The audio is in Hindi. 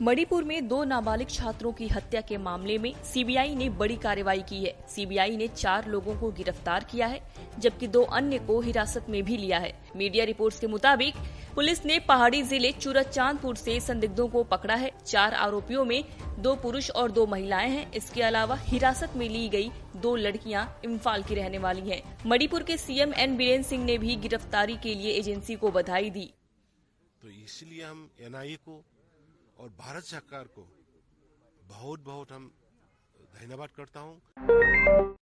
मणिपुर में दो नाबालिग छात्रों की हत्या के मामले में सीबीआई ने बड़ी कार्रवाई की है। सीबीआई ने चार लोगों को गिरफ़्तार किया है, जबकि दो अन्य को हिरासत में भी लिया है। मीडिया रिपोर्ट्स के मुताबिक, पुलिस ने पहाड़ी ज़िले चूरचांदपुर से संदिग्धों को पकड़ा है। चार आरोपियों में दो पुरुष और दो महिलाएँ हैं। इसके अलावा हिरासत में ली गई दो लड़कियाँ इम्फाल की रहने वाली हैं। मणिपुर के सीएम एन बीरेन सिंह ने भी गिरफ्तारी के लिए एजेंसी को बधाई दी। तो इसलिए हम एनआईए को और भारत सरकार को बहुत बहुत हम धन्यवाद करता हूँ।